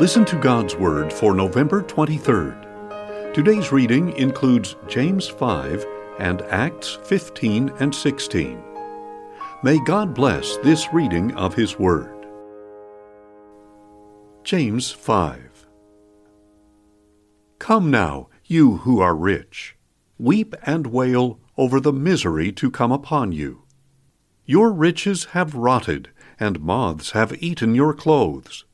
Listen to God's Word for November 23rd. Today's reading includes James 5 and Acts 15 and 16. May God bless this reading of His Word. James 5 Come now, you who are rich, weep and wail over the misery to come upon you. Your riches have rotted, and moths have eaten your clothes.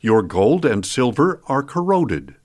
Your gold and silver are corroded.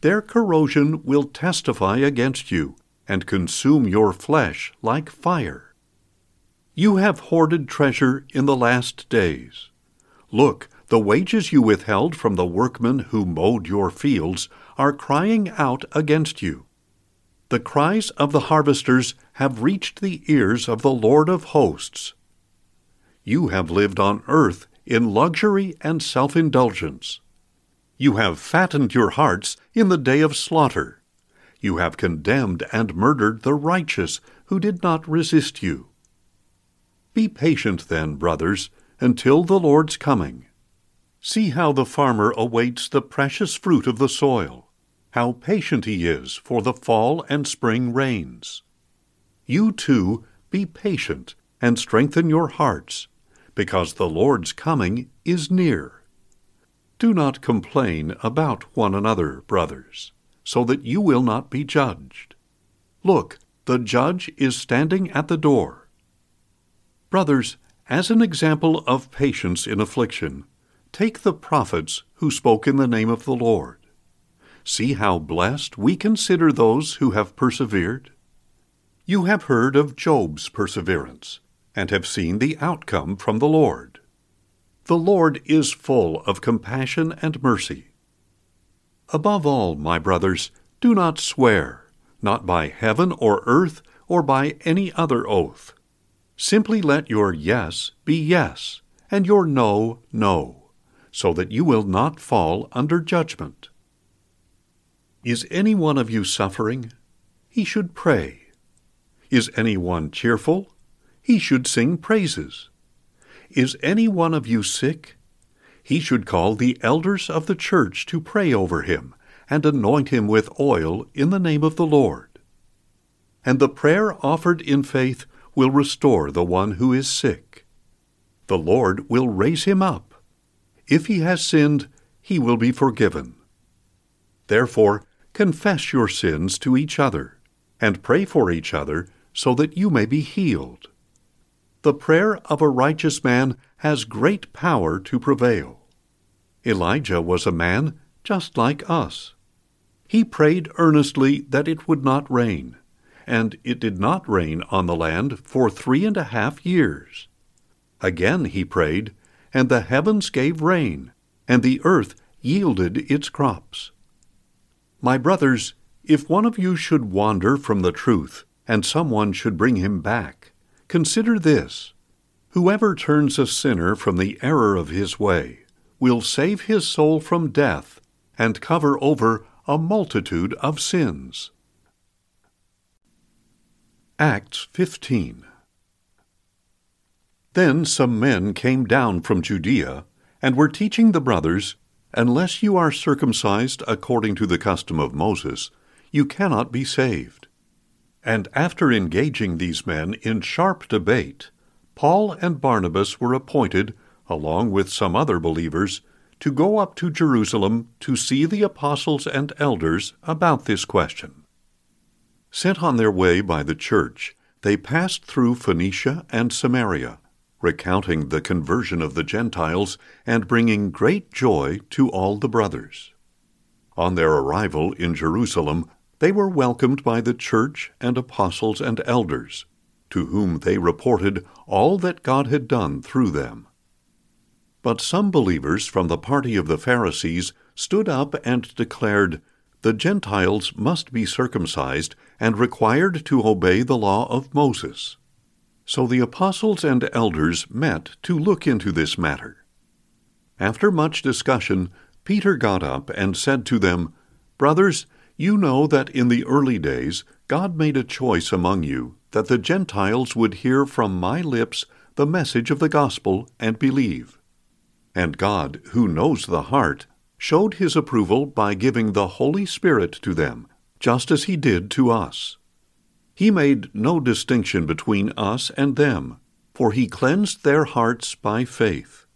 Their corrosion will testify against you and consume your flesh like fire. You have hoarded treasure in the last days. Look, the wages you withheld from the workmen who mowed your fields are crying out against you. The cries of the harvesters have reached the ears of the Lord of hosts. You have lived on earth in luxury and self indulgence. You have fattened your hearts in the day of slaughter. You have condemned and murdered the righteous who did not resist you. Be patient, then, brothers, until the Lord's coming. See how the farmer awaits the precious fruit of the soil, how patient he is for the fall and spring rains. You too be patient and strengthen your hearts because the Lord's coming is near. Do not complain about one another, brothers, so that you will not be judged. Look, the judge is standing at the door. Brothers, as an example of patience in affliction, take the prophets who spoke in the name of the Lord. See how blessed we consider those who have persevered. You have heard of Job's perseverance and have seen the outcome from the Lord. The Lord is full of compassion and mercy. Above all, my brothers, do not swear, not by heaven or earth or by any other oath. Simply let your yes be yes, and your no, no, so that you will not fall under judgment. Is any one of you suffering? He should pray. Is any one cheerful? He should sing praises. Is any one of you sick? He should call the elders of the church to pray over him and anoint him with oil in the name of the Lord. And the prayer offered in faith will restore the one who is sick. The Lord will raise him up. If he has sinned, he will be forgiven. Therefore, confess your sins to each other, and pray for each other so that you may be healed. The prayer of a righteous man has great power to prevail. Elijah was a man just like us. He prayed earnestly that it would not rain, and it did not rain on the land for three and a half years. Again he prayed, and the heavens gave rain, and the earth yielded its crops. My brothers, if one of you should wander from the truth, and someone should bring him back, Consider this Whoever turns a sinner from the error of his way will save his soul from death and cover over a multitude of sins. Acts 15 Then some men came down from Judea and were teaching the brothers, Unless you are circumcised according to the custom of Moses, you cannot be saved. And after engaging these men in sharp debate, Paul and Barnabas were appointed, along with some other believers, to go up to Jerusalem to see the apostles and elders about this question. Sent on their way by the church, they passed through Phoenicia and Samaria, recounting the conversion of the Gentiles and bringing great joy to all the brothers. On their arrival in Jerusalem, they were welcomed by the church and apostles and elders, to whom they reported all that God had done through them. But some believers from the party of the Pharisees stood up and declared, The Gentiles must be circumcised and required to obey the law of Moses. So the apostles and elders met to look into this matter. After much discussion, Peter got up and said to them, Brothers, you know that in the early days God made a choice among you that the Gentiles would hear from my lips the message of the gospel and believe. And God, who knows the heart, showed his approval by giving the Holy Spirit to them, just as he did to us. He made no distinction between us and them, for he cleansed their hearts by faith.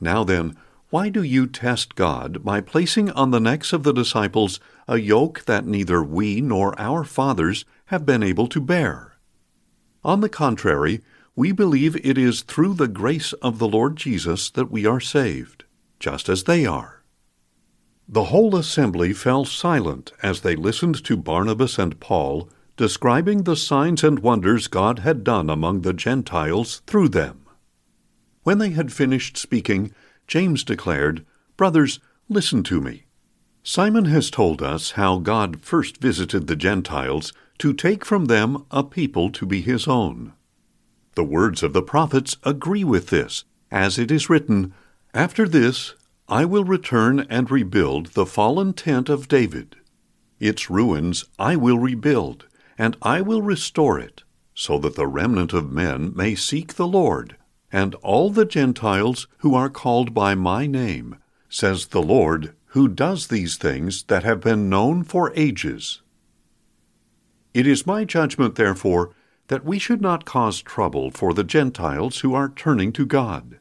Now then, why do you test God by placing on the necks of the disciples a yoke that neither we nor our fathers have been able to bear? On the contrary, we believe it is through the grace of the Lord Jesus that we are saved, just as they are. The whole assembly fell silent as they listened to Barnabas and Paul describing the signs and wonders God had done among the Gentiles through them. When they had finished speaking, James declared, Brothers, listen to me. Simon has told us how God first visited the Gentiles to take from them a people to be his own. The words of the prophets agree with this, as it is written, After this I will return and rebuild the fallen tent of David. Its ruins I will rebuild, and I will restore it, so that the remnant of men may seek the Lord, and all the Gentiles who are called by my name, says the Lord, who does these things that have been known for ages. It is my judgment, therefore, that we should not cause trouble for the Gentiles who are turning to God.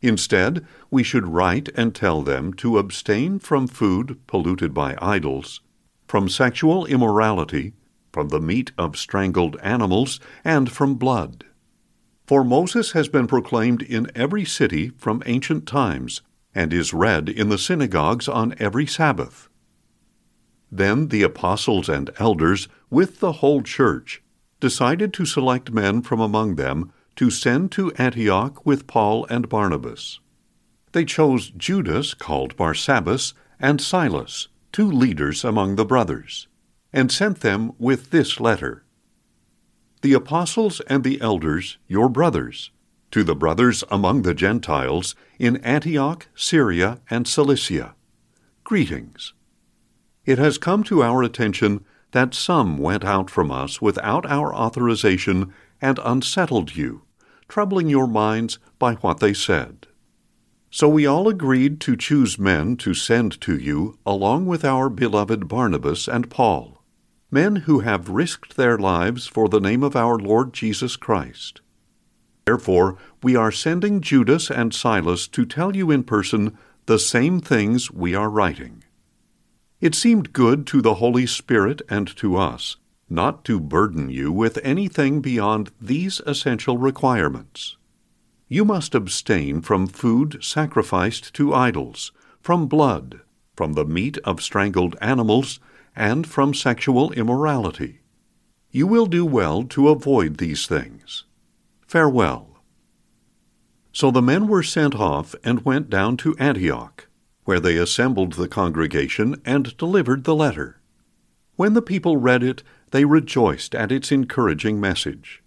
Instead, we should write and tell them to abstain from food polluted by idols, from sexual immorality, from the meat of strangled animals, and from blood. For Moses has been proclaimed in every city from ancient times, and is read in the synagogues on every Sabbath. Then the apostles and elders, with the whole church, decided to select men from among them to send to Antioch with Paul and Barnabas. They chose Judas, called Barsabbas, and Silas, two leaders among the brothers, and sent them with this letter The apostles and the elders, your brothers, to the brothers among the Gentiles in Antioch, Syria, and Cilicia. Greetings. It has come to our attention that some went out from us without our authorization and unsettled you, troubling your minds by what they said. So we all agreed to choose men to send to you along with our beloved Barnabas and Paul, men who have risked their lives for the name of our Lord Jesus Christ. Therefore, we are sending Judas and Silas to tell you in person the same things we are writing. It seemed good to the Holy Spirit and to us not to burden you with anything beyond these essential requirements. You must abstain from food sacrificed to idols, from blood, from the meat of strangled animals, and from sexual immorality. You will do well to avoid these things. Farewell. So the men were sent off and went down to Antioch, where they assembled the congregation and delivered the letter. When the people read it, they rejoiced at its encouraging message.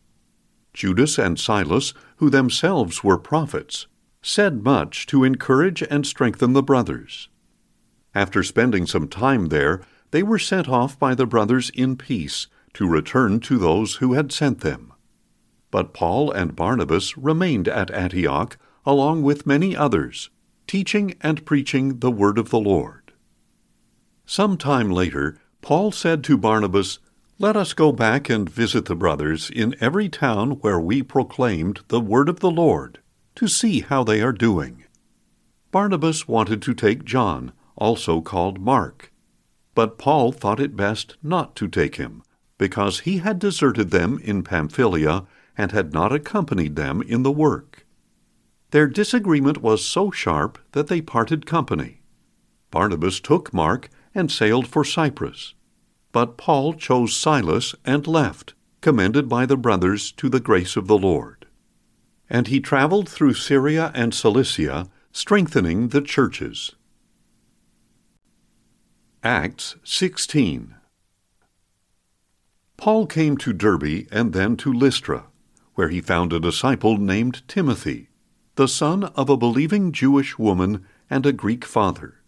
Judas and Silas, who themselves were prophets, said much to encourage and strengthen the brothers. After spending some time there, they were sent off by the brothers in peace to return to those who had sent them. But Paul and Barnabas remained at Antioch along with many others, teaching and preaching the word of the Lord. Some time later, Paul said to Barnabas, let us go back and visit the brothers in every town where we proclaimed the word of the Lord, to see how they are doing. Barnabas wanted to take John, also called Mark. But Paul thought it best not to take him, because he had deserted them in Pamphylia and had not accompanied them in the work. Their disagreement was so sharp that they parted company. Barnabas took Mark and sailed for Cyprus. But Paul chose Silas and left, commended by the brothers to the grace of the Lord. And he traveled through Syria and Cilicia, strengthening the churches. Acts 16 Paul came to Derbe and then to Lystra, where he found a disciple named Timothy, the son of a believing Jewish woman and a Greek father.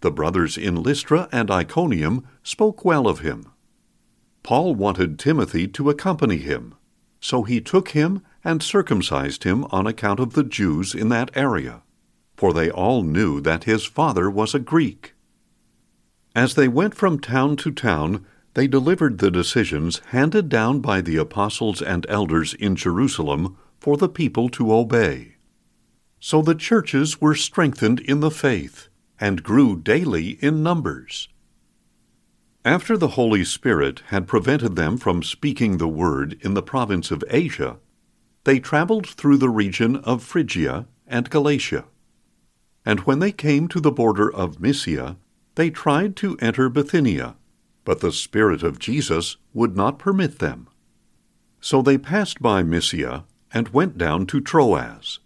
The brothers in Lystra and Iconium spoke well of him. Paul wanted Timothy to accompany him, so he took him and circumcised him on account of the Jews in that area. for they all knew that his father was a Greek. As they went from town to town, they delivered the decisions handed down by the apostles and elders in Jerusalem for the people to obey. So the churches were strengthened in the faith and grew daily in numbers. After the Holy Spirit had prevented them from speaking the word in the province of Asia, they traveled through the region of Phrygia and Galatia. And when they came to the border of Mysia, they tried to enter Bithynia, but the Spirit of Jesus would not permit them. So they passed by Mysia and went down to Troas.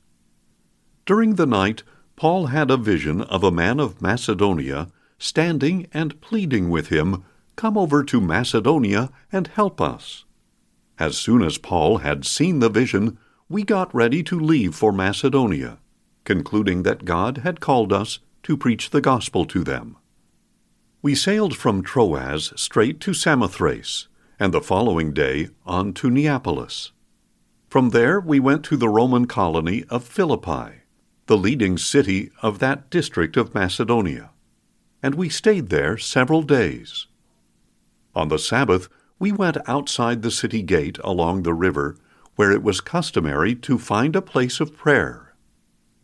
During the night, Paul had a vision of a man of Macedonia standing and pleading with him, Come over to Macedonia and help us. As soon as Paul had seen the vision, we got ready to leave for Macedonia, concluding that God had called us to preach the gospel to them. We sailed from Troas straight to Samothrace, and the following day on to Neapolis. From there we went to the Roman colony of Philippi, the leading city of that district of Macedonia, and we stayed there several days. On the Sabbath, we went outside the city gate along the river, where it was customary to find a place of prayer.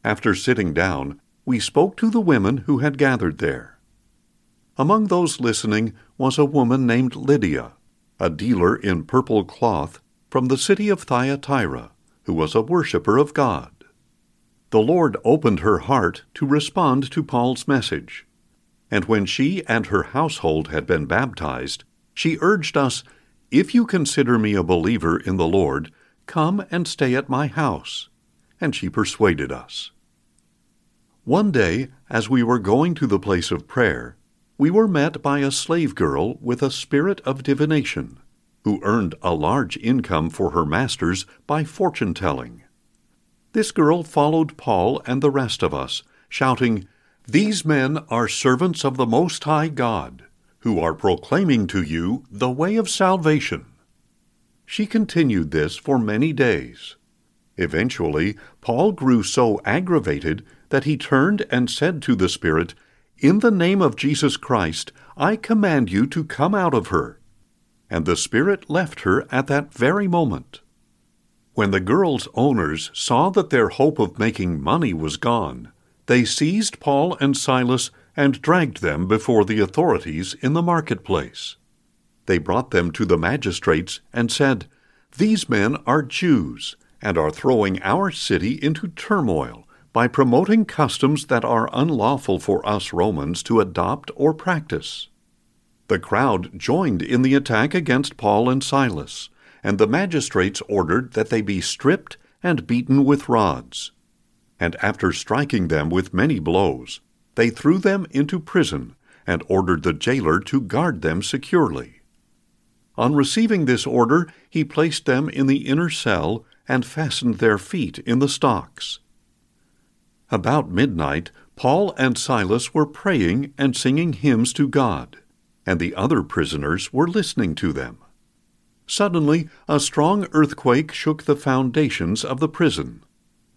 After sitting down, we spoke to the women who had gathered there. Among those listening was a woman named Lydia, a dealer in purple cloth from the city of Thyatira, who was a worshipper of God. The Lord opened her heart to respond to Paul's message, and when she and her household had been baptized, she urged us, If you consider me a believer in the Lord, come and stay at my house. And she persuaded us. One day, as we were going to the place of prayer, we were met by a slave girl with a spirit of divination, who earned a large income for her masters by fortune telling. This girl followed Paul and the rest of us, shouting, These men are servants of the Most High God, who are proclaiming to you the way of salvation. She continued this for many days. Eventually, Paul grew so aggravated that he turned and said to the Spirit, in the name of Jesus Christ, I command you to come out of her. And the Spirit left her at that very moment. When the girl's owners saw that their hope of making money was gone, they seized Paul and Silas and dragged them before the authorities in the marketplace. They brought them to the magistrates and said, These men are Jews and are throwing our city into turmoil by promoting customs that are unlawful for us Romans to adopt or practice. The crowd joined in the attack against Paul and Silas, and the magistrates ordered that they be stripped and beaten with rods. And after striking them with many blows, they threw them into prison and ordered the jailer to guard them securely. On receiving this order, he placed them in the inner cell and fastened their feet in the stocks. About midnight, Paul and Silas were praying and singing hymns to God, and the other prisoners were listening to them. Suddenly, a strong earthquake shook the foundations of the prison.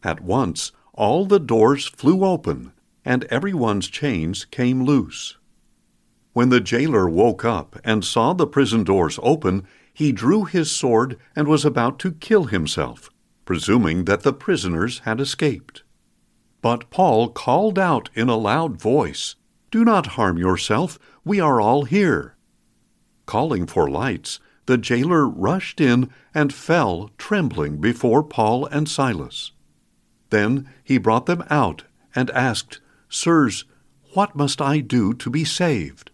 At once, all the doors flew open, and everyone's chains came loose. When the jailer woke up and saw the prison doors open, he drew his sword and was about to kill himself, presuming that the prisoners had escaped. But Paul called out in a loud voice, Do not harm yourself, we are all here. Calling for lights, the jailer rushed in and fell trembling before Paul and Silas. Then he brought them out and asked, Sirs, what must I do to be saved?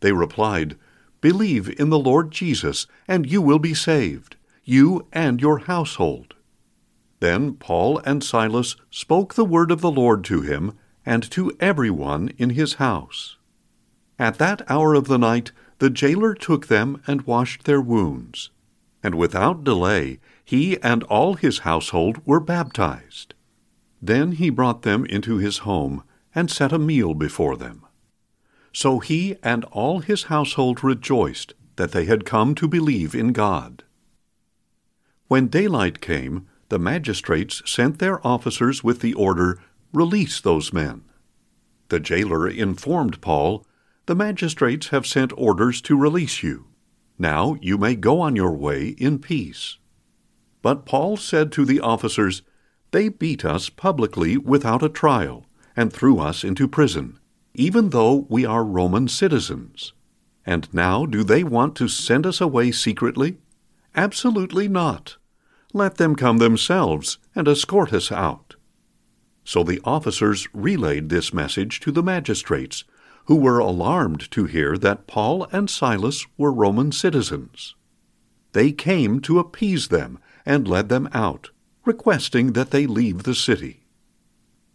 They replied, Believe in the Lord Jesus, and you will be saved, you and your household. Then Paul and Silas spoke the word of the Lord to him and to everyone in his house. At that hour of the night the jailer took them and washed their wounds. And without delay he and all his household were baptized. Then he brought them into his home and set a meal before them. So he and all his household rejoiced that they had come to believe in God. When daylight came, the magistrates sent their officers with the order, release those men. The jailer informed Paul, The magistrates have sent orders to release you. Now you may go on your way in peace. But Paul said to the officers, They beat us publicly without a trial, and threw us into prison, even though we are Roman citizens. And now do they want to send us away secretly? Absolutely not. Let them come themselves and escort us out. So the officers relayed this message to the magistrates, who were alarmed to hear that Paul and Silas were Roman citizens. They came to appease them and led them out, requesting that they leave the city.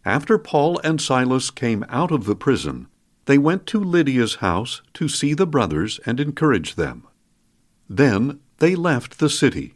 After Paul and Silas came out of the prison, they went to Lydia's house to see the brothers and encourage them. Then they left the city.